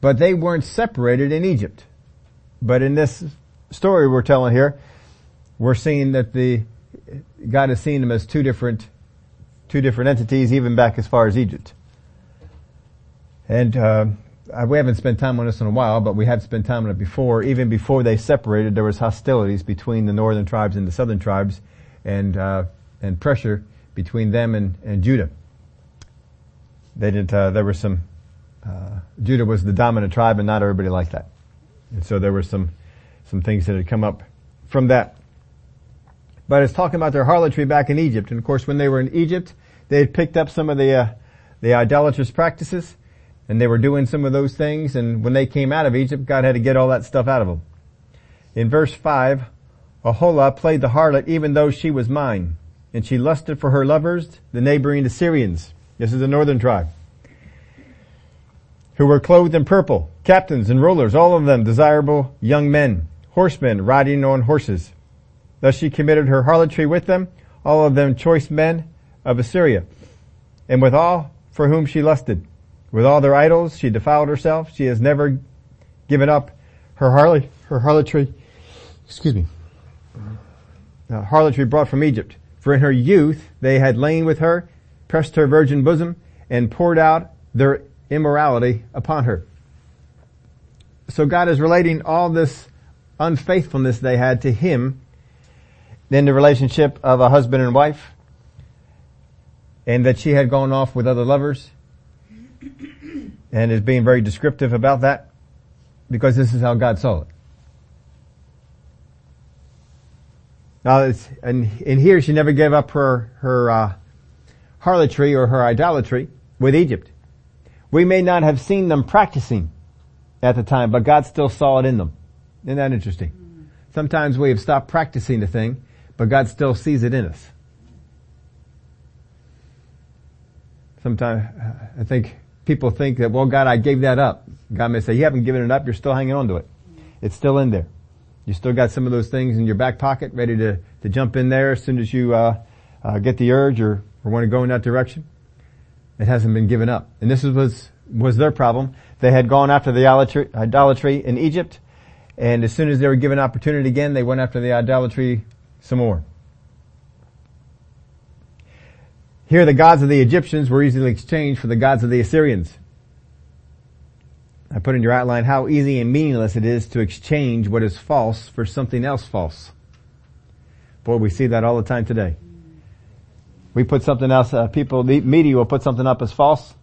But they weren't separated in Egypt. But in this story we're telling here, we're seeing that the, God has seen them as two different, two different entities even back as far as Egypt. And, uh, we haven't spent time on this in a while, but we have spent time on it before. Even before they separated, there was hostilities between the northern tribes and the southern tribes, and uh, and pressure between them and, and Judah. They didn't. Uh, there was some. Uh, Judah was the dominant tribe, and not everybody liked that, and so there were some some things that had come up from that. But it's talking about their harlotry back in Egypt, and of course, when they were in Egypt, they had picked up some of the uh, the idolatrous practices and they were doing some of those things and when they came out of Egypt, God had to get all that stuff out of them. In verse 5, Aholah played the harlot even though she was mine, and she lusted for her lovers, the neighboring Assyrians. This is the northern tribe. Who were clothed in purple, captains and rulers, all of them desirable young men, horsemen riding on horses. Thus she committed her harlotry with them, all of them choice men of Assyria, and with all for whom she lusted. With all their idols, she defiled herself. She has never given up her harlot, her harlotry, excuse me, uh, harlotry brought from Egypt. For in her youth they had lain with her, pressed her virgin bosom, and poured out their immorality upon her. So God is relating all this unfaithfulness they had to Him in the relationship of a husband and wife, and that she had gone off with other lovers, and is being very descriptive about that because this is how God saw it. Now, it's, and in here she never gave up her her uh, harlotry or her idolatry with Egypt. We may not have seen them practicing at the time, but God still saw it in them. Isn't that interesting? Sometimes we have stopped practicing the thing, but God still sees it in us. Sometimes I think people think that, well, God, I gave that up. God may say, you haven't given it up, you're still hanging on to it. It's still in there. You still got some of those things in your back pocket ready to, to jump in there as soon as you, uh, uh, get the urge or, or want to go in that direction. It hasn't been given up. And this was, was their problem. They had gone after the idolatry, in Egypt, and as soon as they were given opportunity again, they went after the idolatry some more. Here the gods of the Egyptians were easily exchanged for the gods of the Assyrians. I put in your outline how easy and meaningless it is to exchange what is false for something else false. Boy, we see that all the time today. We put something else, uh, people, the media will put something up as false,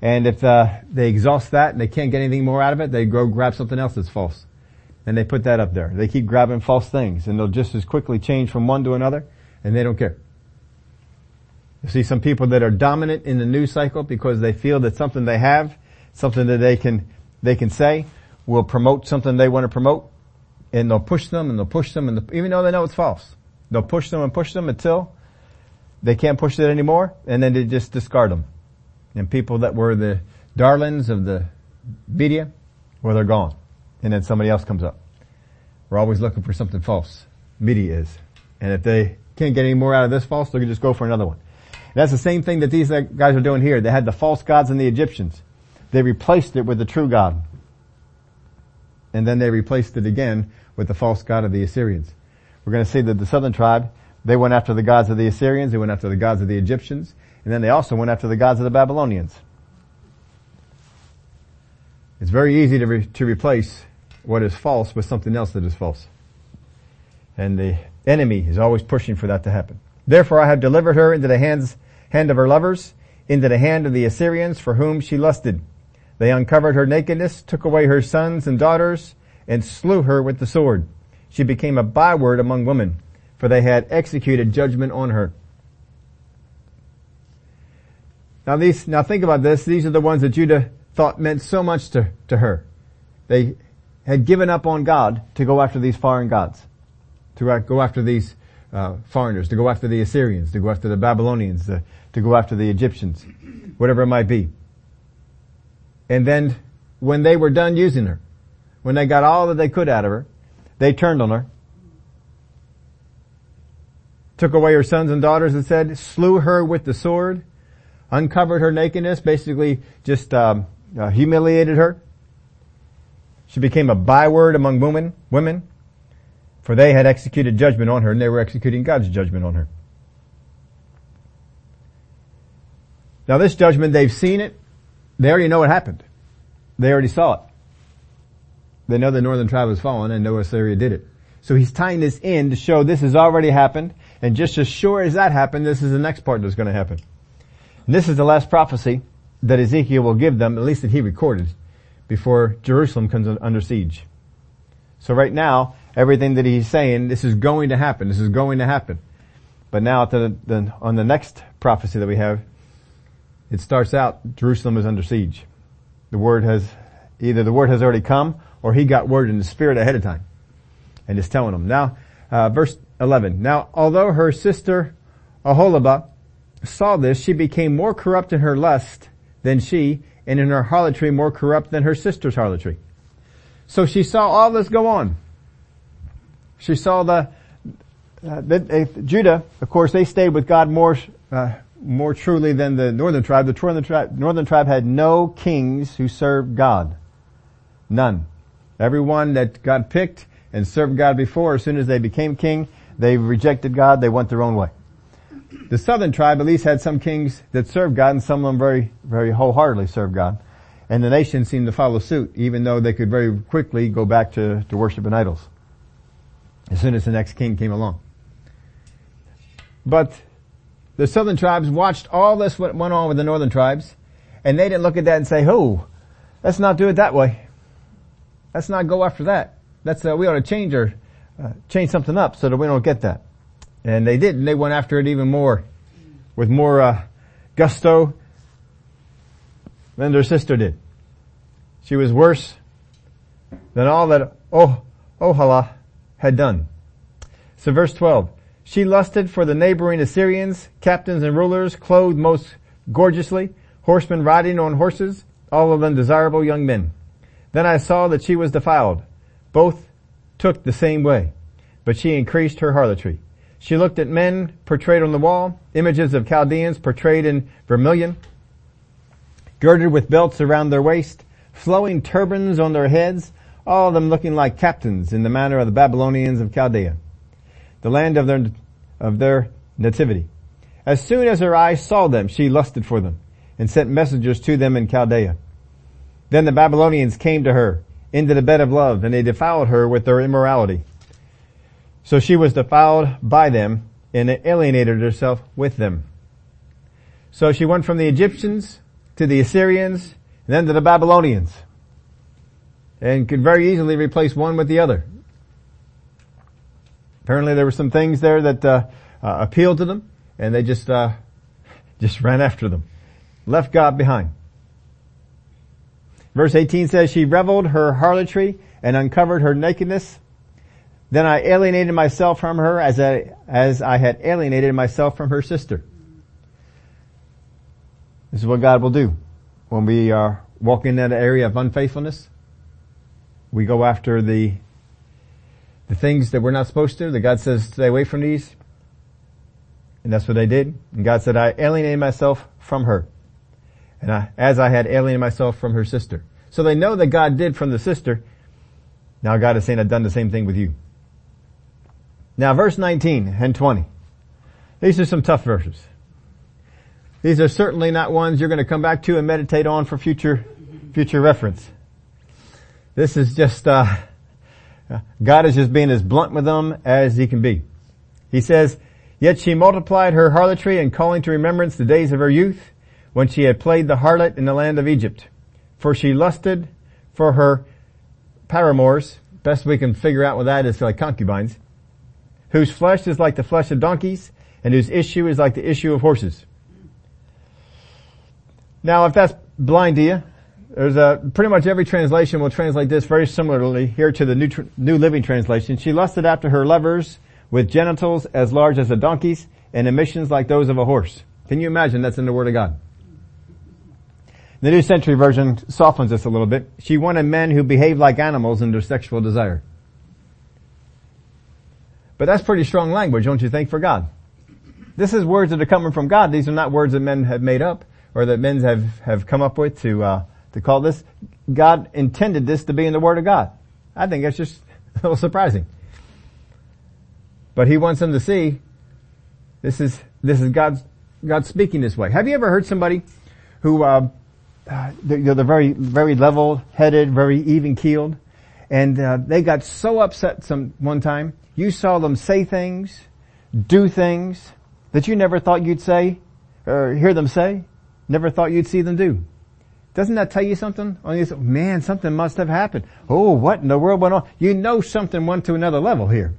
and if uh, they exhaust that and they can't get anything more out of it, they go grab something else that's false. And they put that up there. They keep grabbing false things, and they'll just as quickly change from one to another, and they don't care. You see some people that are dominant in the news cycle because they feel that something they have, something that they can, they can say will promote something they want to promote and they'll push them and they'll push them and even though they know it's false, they'll push them and push them until they can't push it anymore and then they just discard them. And people that were the darlings of the media, well they're gone. And then somebody else comes up. We're always looking for something false. Media is. And if they can't get any more out of this false, they can just go for another one. That's the same thing that these guys are doing here. They had the false gods and the Egyptians. They replaced it with the true God. And then they replaced it again with the false God of the Assyrians. We're going to see that the southern tribe, they went after the gods of the Assyrians, they went after the gods of the Egyptians, and then they also went after the gods of the Babylonians. It's very easy to, re- to replace what is false with something else that is false. And the enemy is always pushing for that to happen. Therefore I have delivered her into the hands, hand of her lovers, into the hand of the Assyrians for whom she lusted. They uncovered her nakedness, took away her sons and daughters, and slew her with the sword. She became a byword among women, for they had executed judgment on her. Now these, now think about this. These are the ones that Judah thought meant so much to, to her. They had given up on God to go after these foreign gods, to go after these uh, foreigners, to go after the Assyrians, to go after the Babylonians, to, to go after the Egyptians, whatever it might be. And then when they were done using her, when they got all that they could out of her, they turned on her, took away her sons and daughters and said, slew her with the sword, uncovered her nakedness, basically just um, uh, humiliated her, She became a byword among women, women, for they had executed judgment on her and they were executing God's judgment on her. Now this judgment, they've seen it. They already know what happened. They already saw it. They know the northern tribe has fallen and know Assyria did it. So he's tying this in to show this has already happened. And just as sure as that happened, this is the next part that's going to happen. And this is the last prophecy that Ezekiel will give them, at least that he recorded, before Jerusalem comes under siege. So right now, everything that he's saying, this is going to happen. This is going to happen. But now the, the, on the next prophecy that we have, it starts out, Jerusalem is under siege. The word has, either the word has already come, or he got word in the spirit ahead of time. And is telling them. Now, uh, verse 11. Now, although her sister Aholibah saw this, she became more corrupt in her lust than she, and in her harlotry more corrupt than her sister's harlotry. So she saw all this go on. She saw the, uh, the uh, Judah, of course, they stayed with God more, uh, more truly than the northern tribe. The northern tribe, northern tribe had no kings who served God. None. Everyone that God picked and served God before, as soon as they became king, they rejected God, they went their own way. The southern tribe at least had some kings that served God and some of them very, very wholeheartedly served God. And the nation seemed to follow suit, even though they could very quickly go back to, to worshiping idols. As soon as the next king came along. But the southern tribes watched all this what went on with the northern tribes, and they didn't look at that and say, oh, let's not do it that way. Let's not go after that. That's, uh, we ought to change or, uh, change something up so that we don't get that. And they did, and they went after it even more, with more, uh, gusto than their sister did. She was worse than all that oh, Oholah had done. So verse 12. She lusted for the neighboring Assyrians, captains and rulers, clothed most gorgeously, horsemen riding on horses, all of them desirable young men. Then I saw that she was defiled. Both took the same way, but she increased her harlotry. She looked at men portrayed on the wall, images of Chaldeans portrayed in vermilion, girded with belts around their waist, flowing turbans on their heads, all of them looking like captains in the manner of the Babylonians of Chaldea, the land of their, of their nativity. As soon as her eyes saw them, she lusted for them and sent messengers to them in Chaldea. Then the Babylonians came to her into the bed of love and they defiled her with their immorality. So she was defiled by them and alienated herself with them. So she went from the Egyptians to the Assyrians and then to the Babylonians and could very easily replace one with the other. Apparently there were some things there that uh, uh, appealed to them and they just uh, just ran after them. Left God behind. Verse 18 says, she reveled her harlotry and uncovered her nakedness. Then I alienated myself from her as I, as I had alienated myself from her sister. This is what God will do when we are walking in that area of unfaithfulness. We go after the, the things that we're not supposed to, that God says stay away from these. And that's what they did. And God said, I alienated myself from her and I, as I had alienated myself from her sister. So they know that God did from the sister. Now God is saying I've done the same thing with you. Now verse 19 and 20. These are some tough verses. These are certainly not ones you're going to come back to and meditate on for future, future reference. This is just, uh, God is just being as blunt with them as he can be. He says, Yet she multiplied her harlotry and calling to remembrance the days of her youth when she had played the harlot in the land of Egypt. For she lusted for her paramours, best we can figure out what that is like concubines, whose flesh is like the flesh of donkeys, and whose issue is like the issue of horses. Now if that's blind to you, there's a, pretty much every translation will translate this very similarly here to the New, New Living Translation. She lusted after her lovers with genitals as large as a donkey's and emissions like those of a horse. Can you imagine that's in the Word of God? The New Century Version softens this a little bit. She wanted men who behave like animals in their sexual desire. But that's pretty strong language, don't you think, for God? This is words that are coming from God. These are not words that men have made up or that men have, have come up with to, uh, to call this. God intended this to be in the Word of God. I think that's just a little surprising. But He wants them to see this is, this is God's, God speaking this way. Have you ever heard somebody who, uh, uh, they're, they're very, very level-headed, very even-keeled, and uh, they got so upset some one time. You saw them say things, do things that you never thought you'd say or hear them say. Never thought you'd see them do. Doesn't that tell you something? Oh, you say, man, something must have happened. Oh, what in the world went on? You know something went to another level here.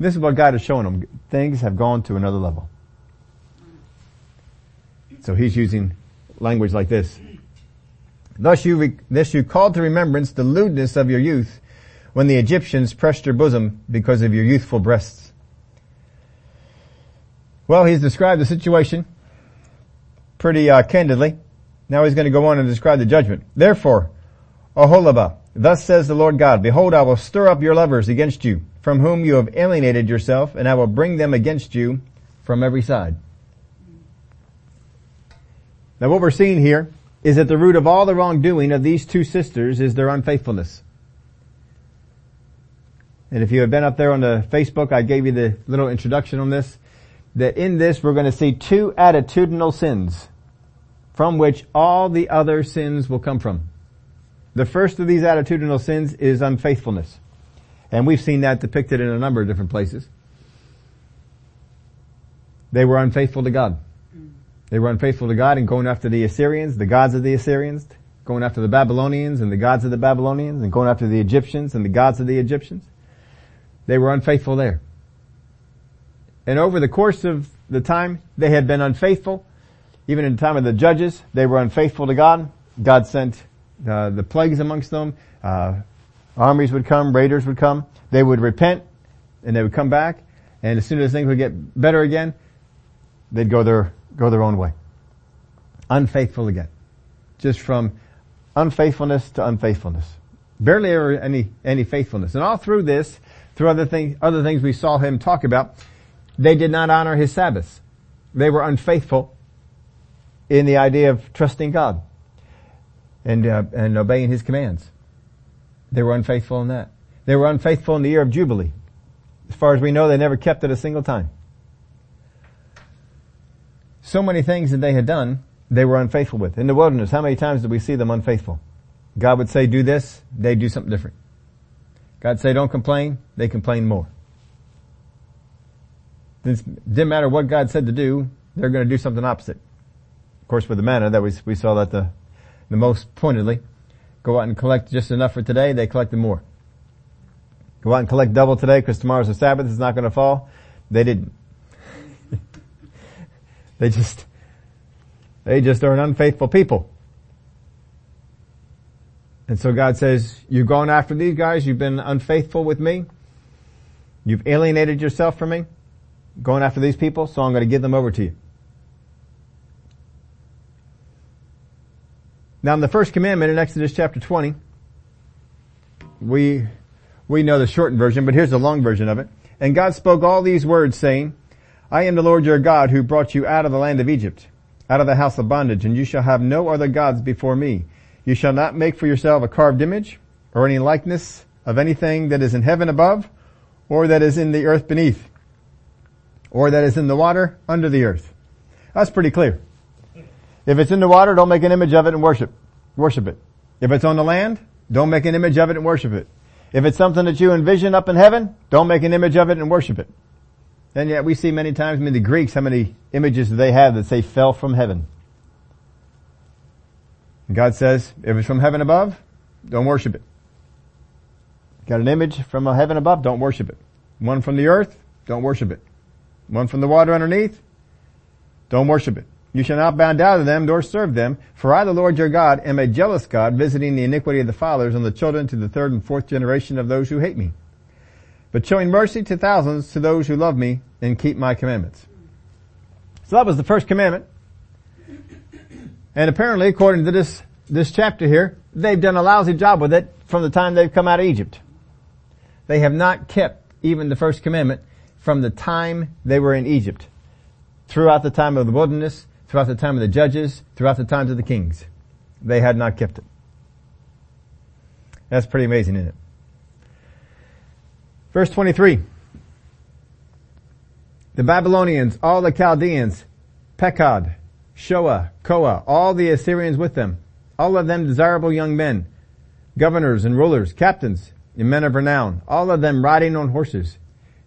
This is what God is showing them. Things have gone to another level. So he's using language like this. Thus you, re- thus you called to remembrance the lewdness of your youth when the Egyptians pressed your bosom because of your youthful breasts. Well, he's described the situation pretty uh, candidly. Now he's going to go on and describe the judgment. Therefore, Oholibah, thus says the Lord God, behold, I will stir up your lovers against you, from whom you have alienated yourself, and I will bring them against you from every side. Now what we're seeing here is that the root of all the wrongdoing of these two sisters is their unfaithfulness. And if you have been up there on the Facebook, I gave you the little introduction on this, that in this we're going to see two attitudinal sins from which all the other sins will come from. The first of these attitudinal sins is unfaithfulness. And we've seen that depicted in a number of different places. They were unfaithful to God. They were unfaithful to God and going after the Assyrians, the gods of the Assyrians, going after the Babylonians and the gods of the Babylonians, and going after the Egyptians and the gods of the Egyptians. They were unfaithful there. And over the course of the time, they had been unfaithful. Even in the time of the judges, they were unfaithful to God. God sent uh, the plagues amongst them. Uh, armies would come, raiders would come. They would repent, and they would come back. And as soon as things would get better again, they'd go their go their own way. Unfaithful again. Just from unfaithfulness to unfaithfulness. Barely ever any, any faithfulness. And all through this, through other things, other things we saw him talk about, they did not honor his Sabbaths. They were unfaithful in the idea of trusting God and, uh, and obeying his commands. They were unfaithful in that. They were unfaithful in the year of Jubilee. As far as we know, they never kept it a single time so many things that they had done, they were unfaithful with. In the wilderness, how many times did we see them unfaithful? God would say, do this, they do something different. God say, don't complain, they complain more. It didn't matter what God said to do, they're going to do something opposite. Of course, with the manna, that was, we saw that the, the most pointedly. Go out and collect just enough for today, they collected more. Go out and collect double today because tomorrow's the Sabbath, it's not going to fall. They didn't. They just, they just are an unfaithful people. And so God says, you've gone after these guys, you've been unfaithful with me, you've alienated yourself from me, going after these people, so I'm going to give them over to you. Now in the first commandment in Exodus chapter 20, we, we know the shortened version, but here's the long version of it. And God spoke all these words saying, I am the Lord your God who brought you out of the land of Egypt, out of the house of bondage, and you shall have no other gods before me. You shall not make for yourself a carved image or any likeness of anything that is in heaven above or that is in the earth beneath or that is in the water under the earth. That's pretty clear. If it's in the water, don't make an image of it and worship, worship it. If it's on the land, don't make an image of it and worship it. If it's something that you envision up in heaven, don't make an image of it and worship it. And yet we see many times, I mean the Greeks, how many images do they have that say fell from heaven? And God says, if it's from heaven above, don't worship it. Got an image from a heaven above, don't worship it. One from the earth, don't worship it. One from the water underneath, don't worship it. You shall not bow down to them nor serve them, for I, the Lord your God, am a jealous God, visiting the iniquity of the fathers on the children to the third and fourth generation of those who hate me but showing mercy to thousands to those who love me and keep my commandments. So that was the first commandment. And apparently, according to this, this chapter here, they've done a lousy job with it from the time they've come out of Egypt. They have not kept even the first commandment from the time they were in Egypt. Throughout the time of the wilderness, throughout the time of the judges, throughout the times of the kings. They had not kept it. That's pretty amazing, isn't it? Verse 23. The Babylonians, all the Chaldeans, Pekod, Shoa, Koa, all the Assyrians with them, all of them desirable young men, governors and rulers, captains, and men of renown, all of them riding on horses.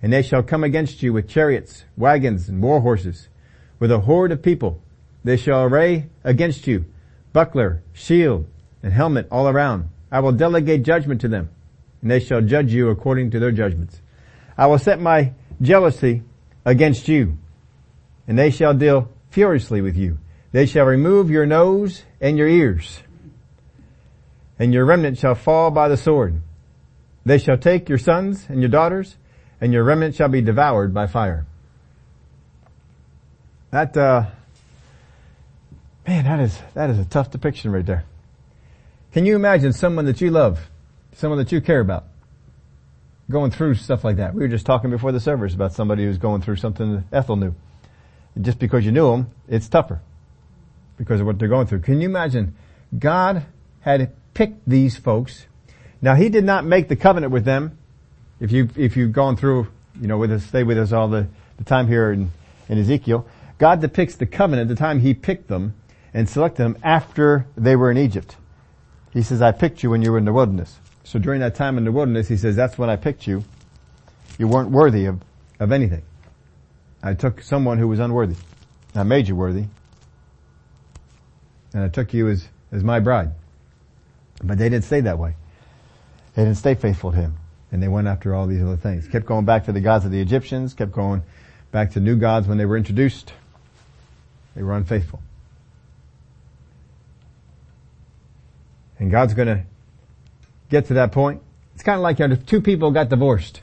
And they shall come against you with chariots, wagons, and war horses, with a horde of people. They shall array against you buckler, shield, and helmet all around. I will delegate judgment to them, and they shall judge you according to their judgments. I will set my jealousy against you, and they shall deal furiously with you. They shall remove your nose and your ears, and your remnant shall fall by the sword. They shall take your sons and your daughters, and your remnant shall be devoured by fire. That, uh, man, that is, that is a tough depiction right there. Can you imagine someone that you love, someone that you care about, going through stuff like that? We were just talking before the service about somebody who's going through something that Ethel knew. Just because you knew them, it's tougher because of what they're going through. Can you imagine God had picked these folks. Now he did not make the covenant with them. If you, if you've gone through, you know, with us, stay with us all the, the time here in, in Ezekiel, God depicts the covenant the time he picked them and selected them after they were in Egypt. He says, I picked you when you were in the wilderness. So during that time in the wilderness, he says, that's when I picked you. You weren't worthy of, of anything. I took someone who was unworthy. I made you worthy. And I took you as, as my bride. But they didn't stay that way. They didn't stay faithful to him. And they went after all these other things. Kept going back to the gods of the Egyptians, kept going back to new gods when they were introduced. They were unfaithful. And God's gonna get to that point. It's kind of like you know, two people got divorced.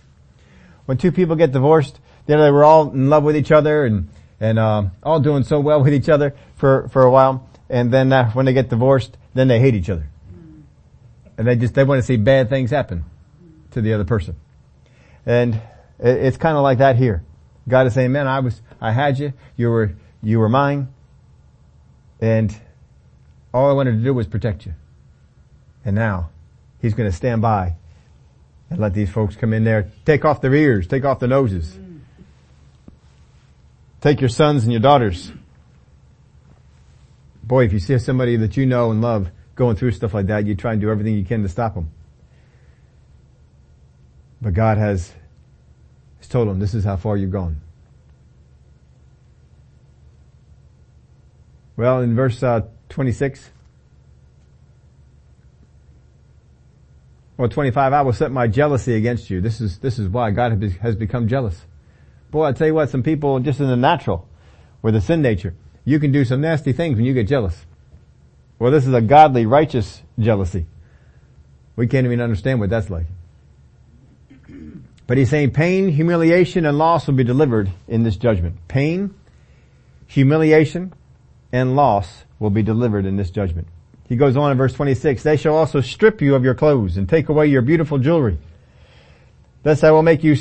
When two people get divorced, they were all in love with each other and and uh, all doing so well with each other for for a while, and then uh, when they get divorced, then they hate each other and they just, they want to see bad things happen to the other person. And it's kind of like that here. God is saying, man, I was, I had you, you were, you were mine, and all I wanted to do was protect you. And now, He's going to stand by and let these folks come in there, take off their ears, take off their noses. Take your sons and your daughters. Boy, if you see somebody that you know and love going through stuff like that, you try and do everything you can to stop them. But God has, has told them, this is how far you've gone. Well, in verse uh, 26, well, 25, I will set my jealousy against you. This is, this is why God has become jealous. Boy, I tell you what, some people just in the natural, with a sin nature, you can do some nasty things when you get jealous. Well, this is a godly, righteous jealousy. We can't even understand what that's like. But he's saying pain, humiliation, and loss will be delivered in this judgment. Pain, humiliation, and loss will be delivered in this judgment. He goes on in verse 26, they shall also strip you of your clothes and take away your beautiful jewelry. Thus I will make you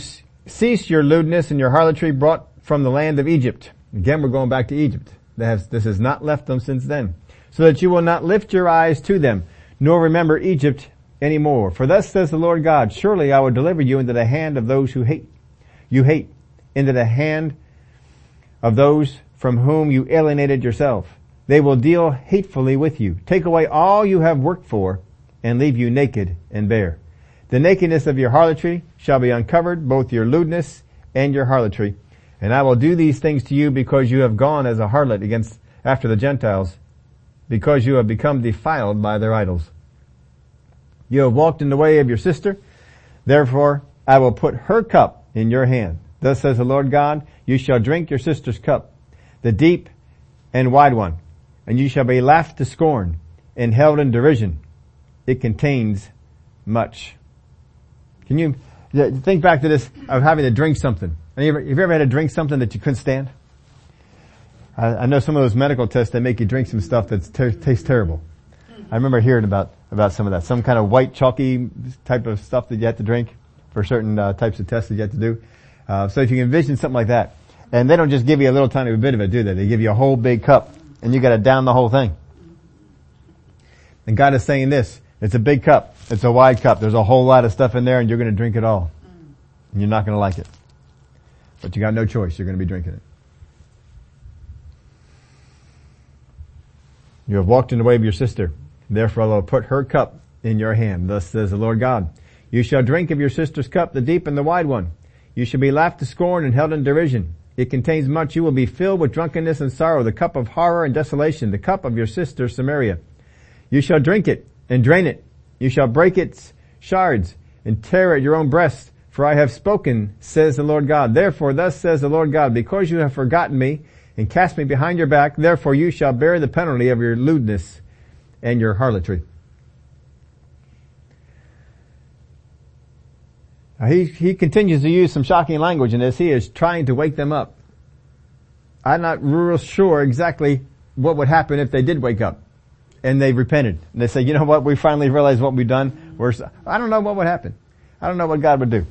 cease your lewdness and your harlotry brought from the land of Egypt. Again, we're going back to Egypt. This has not left them since then so that you will not lift your eyes to them, nor remember Egypt any more. For thus says the Lord God, surely I will deliver you into the hand of those who hate, you hate, into the hand of those from whom you alienated yourself. They will deal hatefully with you, take away all you have worked for, and leave you naked and bare. The nakedness of your harlotry shall be uncovered, both your lewdness and your harlotry. And I will do these things to you because you have gone as a harlot against, after the Gentiles, because you have become defiled by their idols. You have walked in the way of your sister, therefore I will put her cup in your hand. Thus says the Lord God, you shall drink your sister's cup, the deep and wide one, and you shall be laughed to scorn and held in derision. It contains much. Can you think back to this of having to drink something? Have you ever, have you ever had to drink something that you couldn't stand? I, I know some of those medical tests that make you drink some stuff that ter- tastes terrible. I remember hearing about about some of that, some kind of white chalky type of stuff that you have to drink for certain uh, types of tests that you have to do. Uh, so if you can envision something like that, and they don't just give you a little tiny bit of it, do they? They give you a whole big cup, and you got to down the whole thing. And God is saying this: It's a big cup. It's a wide cup. There's a whole lot of stuff in there and you're going to drink it all. And you're not going to like it. But you got no choice. You're going to be drinking it. You have walked in the way of your sister. Therefore I will put her cup in your hand. Thus says the Lord God. You shall drink of your sister's cup, the deep and the wide one. You shall be laughed to scorn and held in derision. It contains much. You will be filled with drunkenness and sorrow, the cup of horror and desolation, the cup of your sister Samaria. You shall drink it and drain it. You shall break its shards and tear at your own breast. For I have spoken, says the Lord God. Therefore, thus says the Lord God, because you have forgotten me and cast me behind your back, therefore you shall bear the penalty of your lewdness and your harlotry. He, he continues to use some shocking language in this. He is trying to wake them up. I'm not real sure exactly what would happen if they did wake up and they repented. And they say, you know what, we finally realized what we've done. We're, I don't know what would happen. I don't know what God would do.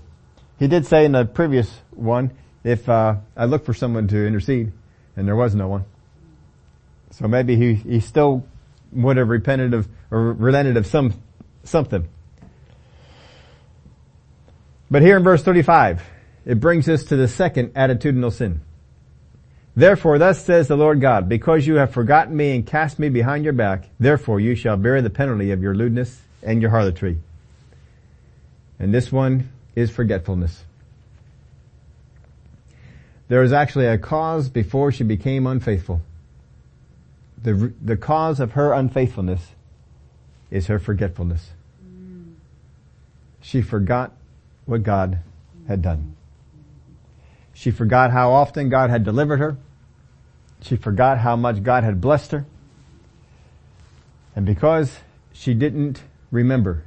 He did say in the previous one, if uh, I look for someone to intercede, and there was no one. So maybe he, he still would have repented of, or relented of some, something. But here in verse 35, it brings us to the second attitudinal sin. Therefore thus says the Lord God, because you have forgotten me and cast me behind your back, therefore you shall bear the penalty of your lewdness and your harlotry. And this one is forgetfulness. There is actually a cause before she became unfaithful. The, the cause of her unfaithfulness is her forgetfulness. She forgot what God had done. She forgot how often God had delivered her. She forgot how much God had blessed her. And because she didn't remember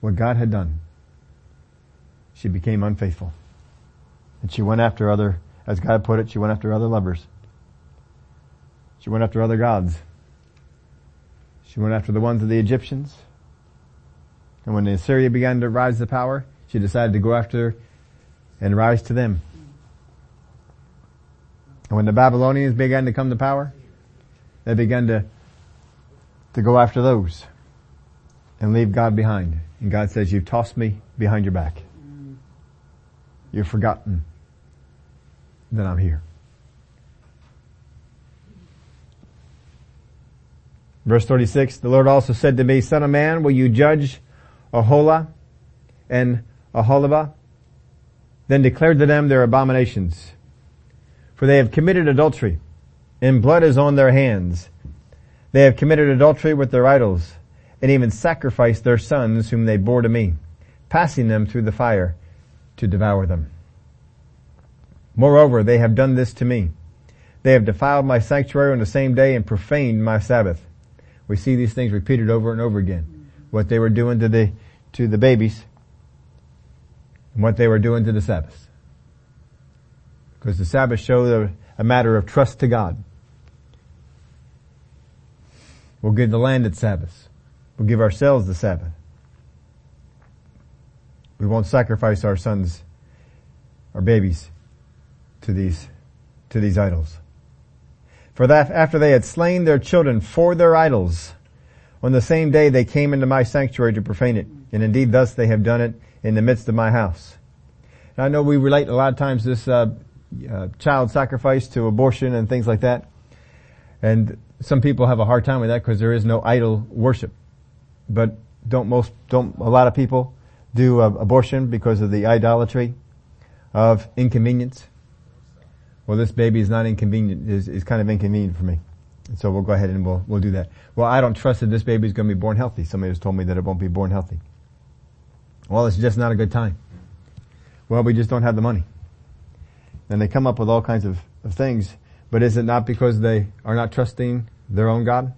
what God had done, she became unfaithful. And she went after other, as God put it, she went after other lovers. She went after other gods. She went after the ones of the Egyptians. And when Assyria began to rise to power, she decided to go after and rise to them. And when the Babylonians began to come to power, they began to, to go after those and leave God behind. And God says, you've tossed me behind your back. You've forgotten that I'm here. Verse 36, the Lord also said to me, son of man, will you judge Ahola and Aholibah? Then declared to them their abominations for they have committed adultery, and blood is on their hands. They have committed adultery with their idols, and even sacrificed their sons whom they bore to me, passing them through the fire to devour them. Moreover, they have done this to me. They have defiled my sanctuary on the same day and profaned my Sabbath. We see these things repeated over and over again. What they were doing to the, to the babies, and what they were doing to the Sabbath. Because the Sabbath shows a, a matter of trust to God. We'll give the land its Sabbath. We'll give ourselves the Sabbath. We won't sacrifice our sons, our babies, to these, to these idols. For that after they had slain their children for their idols, on the same day they came into my sanctuary to profane it. And indeed thus they have done it in the midst of my house. Now I know we relate a lot of times this uh, uh, child sacrifice to abortion and things like that. And some people have a hard time with that because there is no idol worship. But don't most, don't a lot of people do uh, abortion because of the idolatry of inconvenience? Well, this baby is not inconvenient, is, is kind of inconvenient for me. And so we'll go ahead and we'll, we'll do that. Well, I don't trust that this baby is going to be born healthy. Somebody has told me that it won't be born healthy. Well, it's just not a good time. Well, we just don't have the money. And they come up with all kinds of, of things. But is it not because they are not trusting their own God?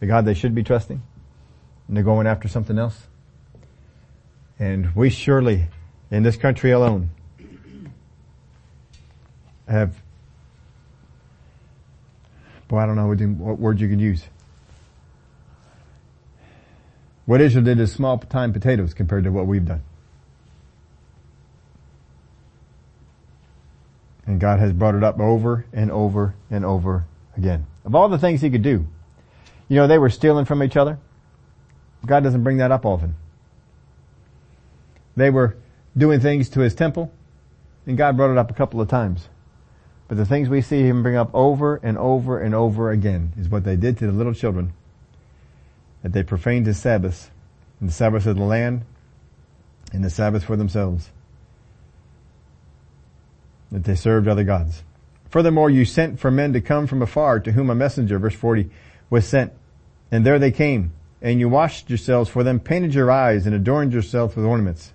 The God they should be trusting? And they're going after something else? And we surely, in this country alone, have, boy, I don't know what word you can use. What Israel did is small time potatoes compared to what we've done. And God has brought it up over and over and over again. Of all the things he could do, you know, they were stealing from each other. God doesn't bring that up often. They were doing things to his temple, and God brought it up a couple of times. But the things we see him bring up over and over and over again is what they did to the little children. That they profaned his Sabbaths, and the Sabbaths of the land, and the Sabbaths for themselves. That they served other gods. Furthermore, you sent for men to come from afar to whom a messenger, verse 40, was sent. And there they came, and you washed yourselves for them, painted your eyes, and adorned yourselves with ornaments.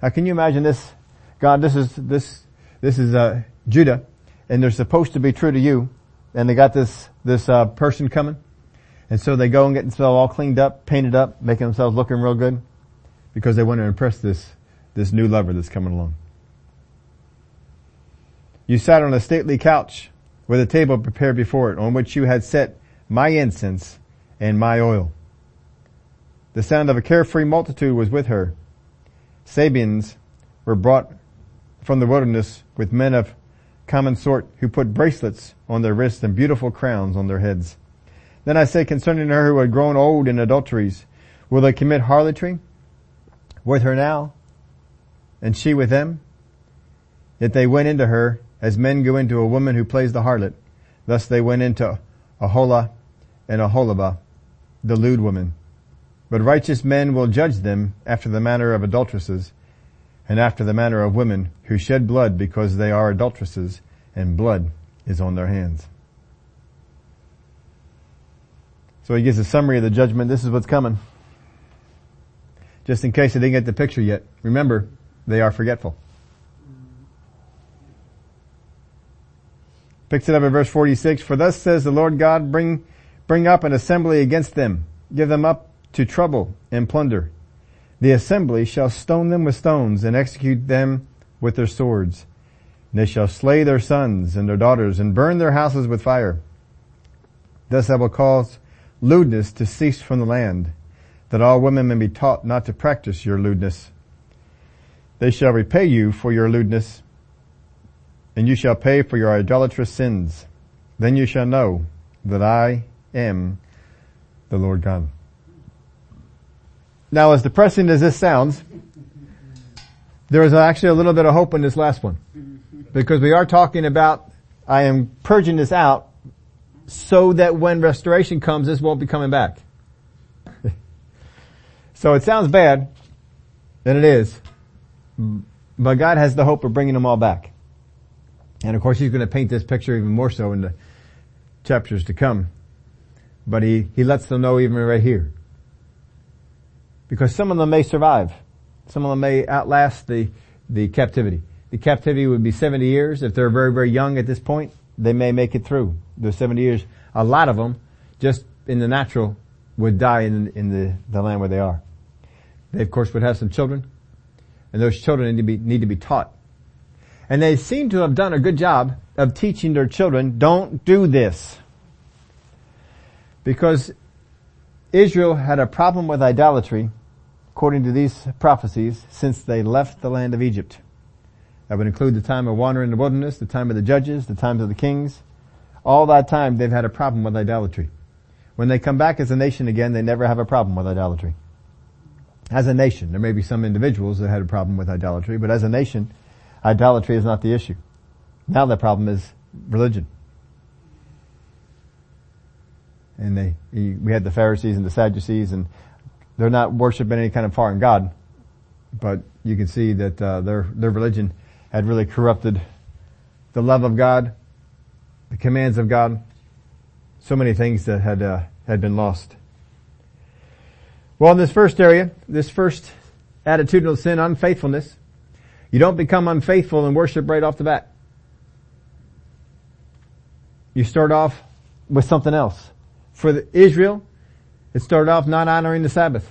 Now can you imagine this? God, this is, this, this is, uh, Judah, and they're supposed to be true to you, and they got this, this, uh, person coming, and so they go and get themselves all cleaned up, painted up, making themselves looking real good, because they want to impress this, this new lover that's coming along. You sat on a stately couch with a table prepared before it, on which you had set my incense and my oil. The sound of a carefree multitude was with her. Sabeans were brought from the wilderness with men of common sort who put bracelets on their wrists and beautiful crowns on their heads. Then I say concerning her who had grown old in adulteries, will they commit harlotry with her now? And she with them? Yet they went into her as men go into a woman who plays the harlot. Thus they went into Aholah and Aholibah, the lewd woman. But righteous men will judge them after the manner of adulteresses and after the manner of women who shed blood because they are adulteresses and blood is on their hands. So he gives a summary of the judgment. This is what's coming. Just in case they didn't get the picture yet. Remember, they are forgetful. Picks it up in verse 46. For thus says the Lord God, bring, bring up an assembly against them. Give them up to trouble and plunder. The assembly shall stone them with stones and execute them with their swords. And they shall slay their sons and their daughters and burn their houses with fire. Thus I will cause lewdness to cease from the land, that all women may be taught not to practice your lewdness. They shall repay you for your lewdness, and you shall pay for your idolatrous sins. Then you shall know that I am the Lord God. Now, as depressing as this sounds, there is actually a little bit of hope in this last one. Because we are talking about, I am purging this out so that when restoration comes, this won't be coming back. so it sounds bad, and it is, but God has the hope of bringing them all back. And of course He's going to paint this picture even more so in the chapters to come. But He, He lets them know even right here because some of them may survive. Some of them may outlast the, the captivity. The captivity would be 70 years. If they're very, very young at this point, they may make it through those 70 years. A lot of them, just in the natural, would die in, in the, the land where they are. They of course would have some children, and those children need to be, need to be taught. And they seem to have done a good job of teaching their children, don't do this. Because Israel had a problem with idolatry according to these prophecies, since they left the land of Egypt. That would include the time of wandering in the wilderness, the time of the judges, the times of the kings. All that time they've had a problem with idolatry. When they come back as a nation again, they never have a problem with idolatry. As a nation, there may be some individuals that had a problem with idolatry, but as a nation, idolatry is not the issue. Now the problem is religion. And they, we had the Pharisees and the Sadducees and they're not worshiping any kind of foreign god, but you can see that uh, their their religion had really corrupted the love of God, the commands of God, so many things that had uh, had been lost. Well, in this first area, this first attitudinal sin, unfaithfulness, you don't become unfaithful in worship right off the bat. You start off with something else. For the, Israel, it started off not honoring the Sabbath.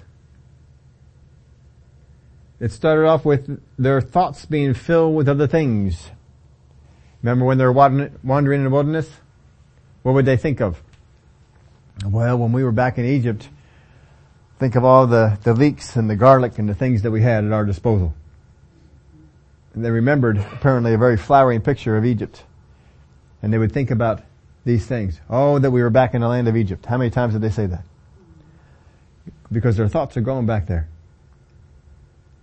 It started off with their thoughts being filled with other things. Remember when they were wandering in the wilderness? What would they think of? Well, when we were back in Egypt, think of all the, the leeks and the garlic and the things that we had at our disposal. And they remembered apparently a very flowering picture of Egypt. And they would think about these things. Oh, that we were back in the land of Egypt. How many times did they say that? because their thoughts are going back there.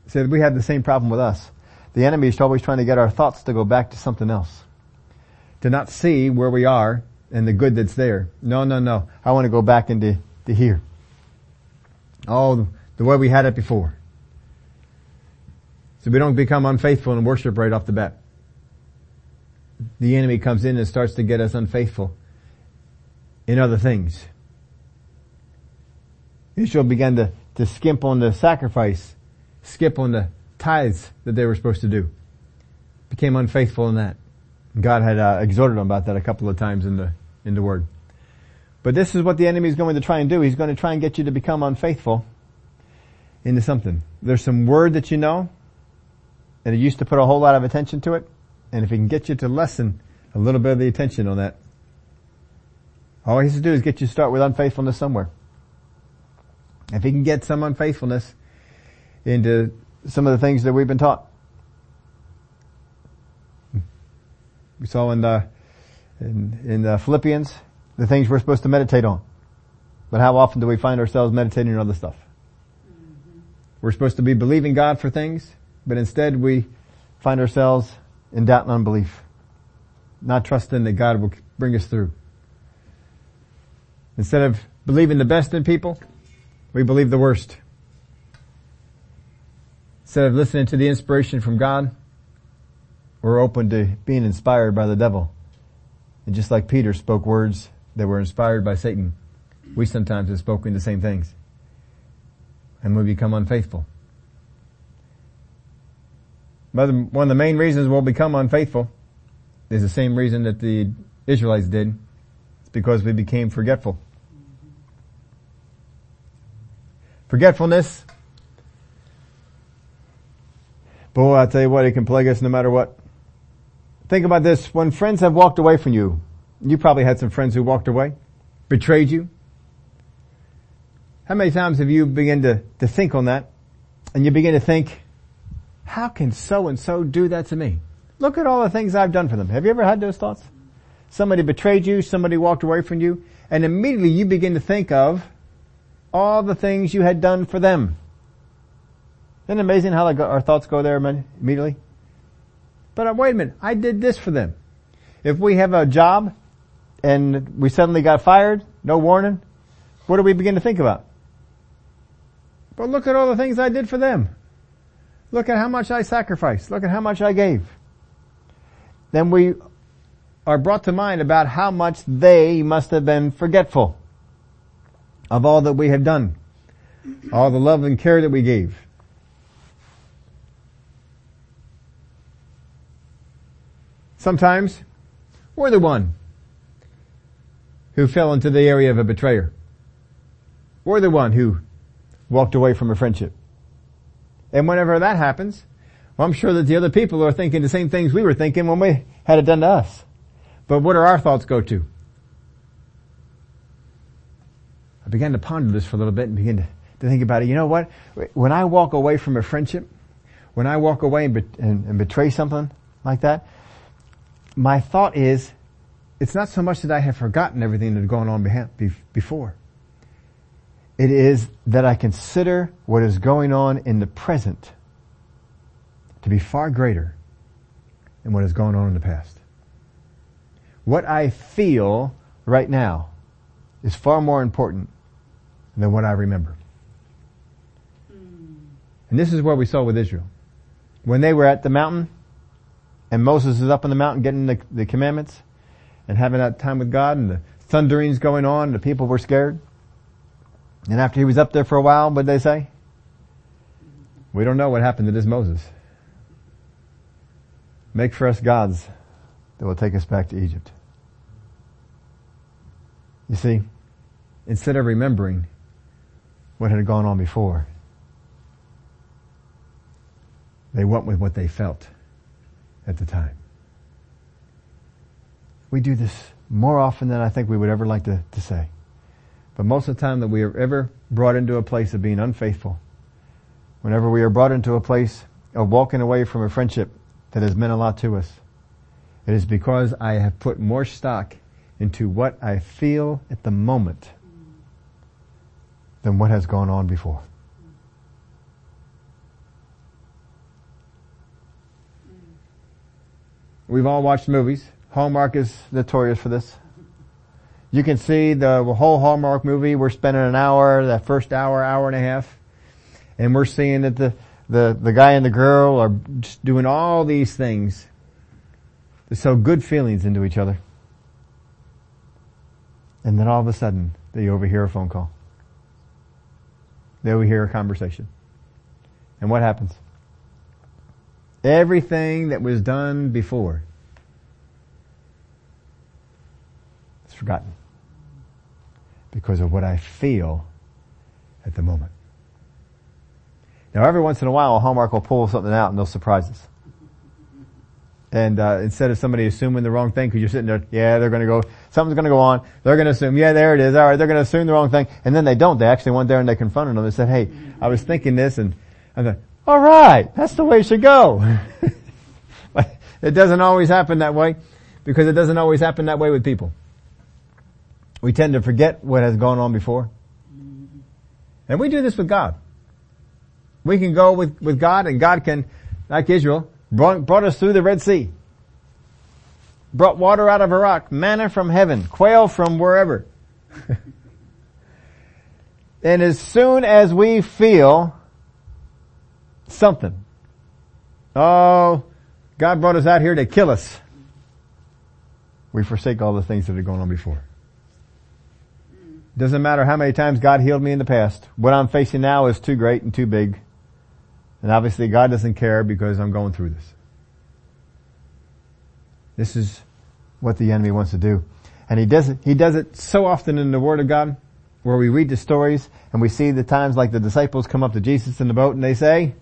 See, we have the same problem with us. The enemy is always trying to get our thoughts to go back to something else. To not see where we are and the good that's there. No, no, no. I want to go back into to here. Oh, the way we had it before. So we don't become unfaithful in worship right off the bat. The enemy comes in and starts to get us unfaithful in other things. Israel began to, to skimp on the sacrifice, skip on the tithes that they were supposed to do. Became unfaithful in that. God had uh, exhorted him about that a couple of times in the in the Word. But this is what the enemy is going to try and do. He's going to try and get you to become unfaithful into something. There's some word that you know, and it used to put a whole lot of attention to it, and if he can get you to lessen a little bit of the attention on that, all he has to do is get you to start with unfaithfulness somewhere. If he can get some unfaithfulness into some of the things that we've been taught. We saw in the, in, in the Philippians, the things we're supposed to meditate on. But how often do we find ourselves meditating on other stuff? Mm-hmm. We're supposed to be believing God for things, but instead we find ourselves in doubt and unbelief. Not trusting that God will bring us through. Instead of believing the best in people, we believe the worst. Instead of listening to the inspiration from God, we're open to being inspired by the devil. And just like Peter spoke words that were inspired by Satan, we sometimes have spoken the same things. And we become unfaithful. But one of the main reasons we'll become unfaithful is the same reason that the Israelites did. It's because we became forgetful. Forgetfulness. Boy, I tell you what, it can plague us no matter what. Think about this. When friends have walked away from you, you probably had some friends who walked away, betrayed you. How many times have you begun to, to think on that? And you begin to think, how can so and so do that to me? Look at all the things I've done for them. Have you ever had those thoughts? Somebody betrayed you, somebody walked away from you, and immediately you begin to think of all the things you had done for them. Isn't it amazing how our thoughts go there immediately? But uh, wait a minute, I did this for them. If we have a job and we suddenly got fired, no warning, what do we begin to think about? But look at all the things I did for them. Look at how much I sacrificed. Look at how much I gave. Then we are brought to mind about how much they must have been forgetful of all that we have done, all the love and care that we gave. Sometimes we're the one who fell into the area of a betrayer. We're the one who walked away from a friendship. And whenever that happens, well, I'm sure that the other people are thinking the same things we were thinking when we had it done to us. But what do our thoughts go to? I began to ponder this for a little bit and begin to, to think about it. You know what? When I walk away from a friendship, when I walk away and, be, and, and betray something like that, my thought is, it's not so much that I have forgotten everything that had gone on before. It is that I consider what is going on in the present to be far greater than what has gone on in the past. What I feel right now is far more important than what I remember. Hmm. And this is what we saw with Israel. When they were at the mountain, and Moses is up on the mountain getting the, the commandments, and having that time with God, and the thunderings going on, the people were scared. And after he was up there for a while, what did they say? We don't know what happened to this Moses. Make for us gods that will take us back to Egypt. You see, instead of remembering what had gone on before, they went with what they felt at the time. We do this more often than I think we would ever like to, to say. But most of the time that we are ever brought into a place of being unfaithful, whenever we are brought into a place of walking away from a friendship that has meant a lot to us, it is because I have put more stock into what I feel at the moment than what has gone on before. We've all watched movies. Hallmark is notorious for this. You can see the whole Hallmark movie. We're spending an hour, that first hour, hour and a half, and we're seeing that the, the, the guy and the girl are just doing all these things to sow good feelings into each other. And then all of a sudden, they overhear a phone call. They overhear a conversation. And what happens? Everything that was done before is forgotten because of what I feel at the moment. Now every once in a while a Hallmark will pull something out and they'll surprise us. And uh, instead of somebody assuming the wrong thing, because you're sitting there, yeah, they're going to go, something's going to go on. They're going to assume, yeah, there it is. All right, they're going to assume the wrong thing, and then they don't. They actually went there and they confronted them and said, "Hey, I was thinking this," and I thought, "All right, that's the way it should go." it doesn't always happen that way, because it doesn't always happen that way with people. We tend to forget what has gone on before. And we do this with God. We can go with, with God and God can, like Israel, brought, brought us through the Red Sea. Brought water out of a rock, manna from heaven, quail from wherever. and as soon as we feel something, oh, God brought us out here to kill us, we forsake all the things that are going on before. Doesn't matter how many times God healed me in the past. What I'm facing now is too great and too big. And obviously God doesn't care because I'm going through this. This is what the enemy wants to do. And he does it, he does it so often in the Word of God where we read the stories and we see the times like the disciples come up to Jesus in the boat and they say,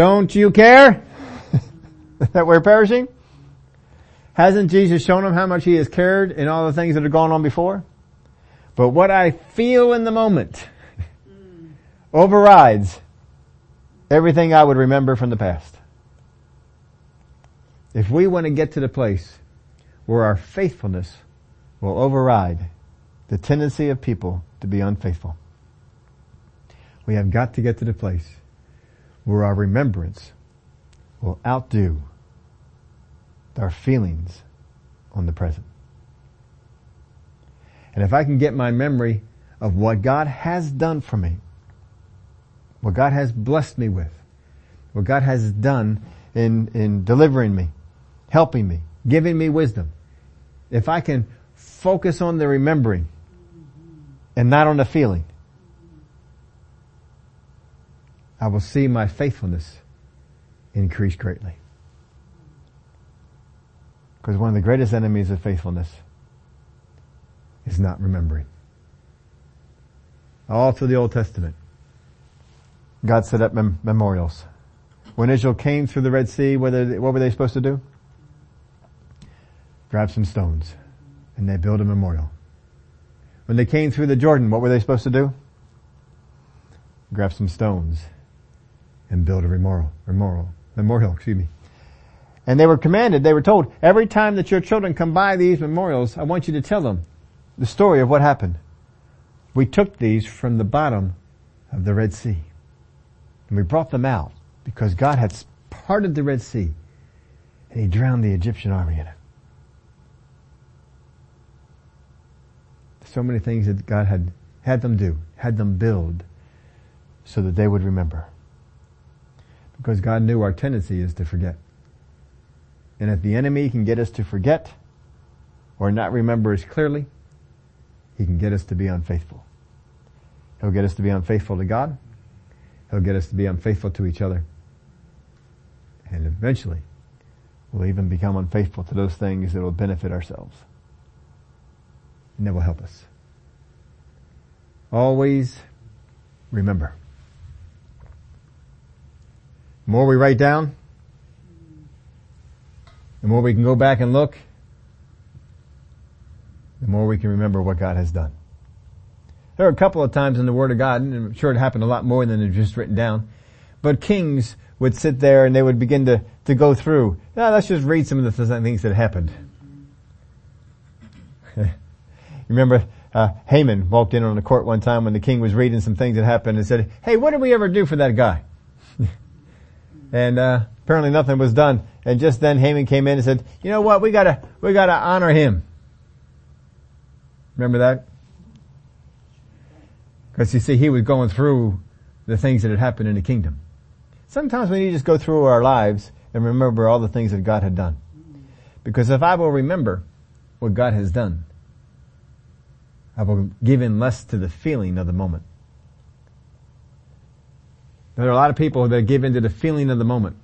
don't you care that we're perishing? Hasn't Jesus shown them how much he has cared in all the things that have gone on before? But what I feel in the moment overrides everything I would remember from the past. If we want to get to the place where our faithfulness will override the tendency of people to be unfaithful, we have got to get to the place where our remembrance will outdo our feelings on the present. And if I can get my memory of what God has done for me, what God has blessed me with, what God has done in, in delivering me, helping me, giving me wisdom, if I can focus on the remembering and not on the feeling, I will see my faithfulness increase greatly. Because one of the greatest enemies of faithfulness is not remembering. All through the Old Testament, God set up mem- memorials. When Israel came through the Red Sea, what, what were they supposed to do? Grab some stones and they build a memorial. When they came through the Jordan, what were they supposed to do? Grab some stones and build a memorial, memorial, memorial, excuse me. And they were commanded, they were told, every time that your children come by these memorials, I want you to tell them the story of what happened. We took these from the bottom of the Red Sea. And we brought them out because God had parted the Red Sea and he drowned the Egyptian army in it. So many things that God had had them do, had them build so that they would remember. Because God knew our tendency is to forget. And if the enemy can get us to forget or not remember as clearly, he can get us to be unfaithful. He'll get us to be unfaithful to God. He'll get us to be unfaithful to each other. And eventually, we'll even become unfaithful to those things that will benefit ourselves. And that will help us. Always remember. The more we write down, the more we can go back and look, the more we can remember what God has done. There are a couple of times in the Word of God, and I'm sure it happened a lot more than it's just written down, but kings would sit there and they would begin to, to go through. Now let's just read some of the things that happened. remember uh, Haman walked in on the court one time when the king was reading some things that happened and said, hey, what did we ever do for that guy? And, uh, apparently nothing was done. And just then Haman came in and said, you know what, we gotta, we gotta honor him. Remember that? Because you see, he was going through the things that had happened in the kingdom. Sometimes we need to just go through our lives and remember all the things that God had done. Because if I will remember what God has done, I will give in less to the feeling of the moment. There are a lot of people that give into the feeling of the moment.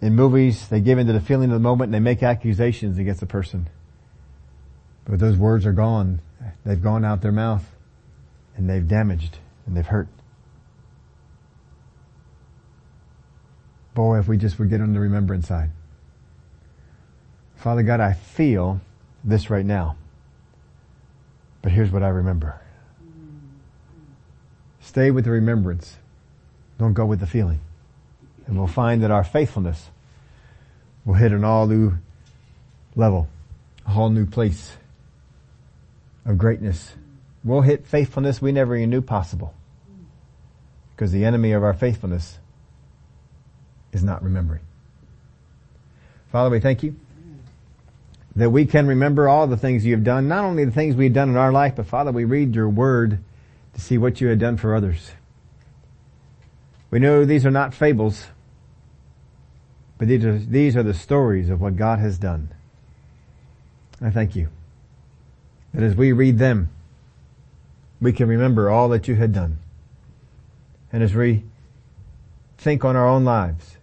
In movies, they give into the feeling of the moment and they make accusations against a person. But those words are gone. They've gone out their mouth and they've damaged and they've hurt. Boy, if we just would get on the remembrance side. Father God, I feel this right now. But here's what I remember. Stay with the remembrance. Don't go with the feeling. And we'll find that our faithfulness will hit an all new level, a whole new place of greatness. We'll hit faithfulness we never even knew possible. Because the enemy of our faithfulness is not remembering. Father, we thank you that we can remember all the things you've done, not only the things we've done in our life, but Father, we read your word to see what you have done for others. We know these are not fables, but these are, these are the stories of what God has done. I thank you that as we read them, we can remember all that you had done. And as we think on our own lives,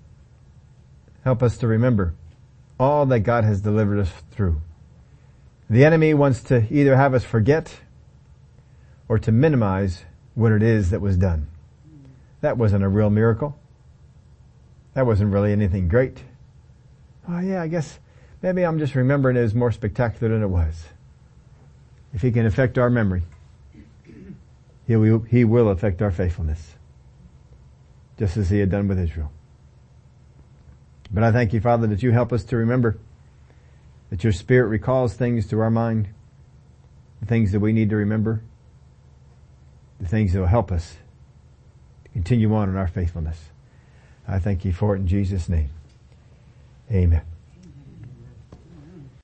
help us to remember all that God has delivered us through. The enemy wants to either have us forget or to minimize what it is that was done. That wasn't a real miracle. That wasn't really anything great. Oh yeah, I guess maybe I'm just remembering it as more spectacular than it was. If he can affect our memory, he will, he will affect our faithfulness. Just as he had done with Israel. But I thank you, Father, that you help us to remember that your Spirit recalls things to our mind, the things that we need to remember, the things that will help us to continue on in our faithfulness. I thank you for it in Jesus' name. Amen.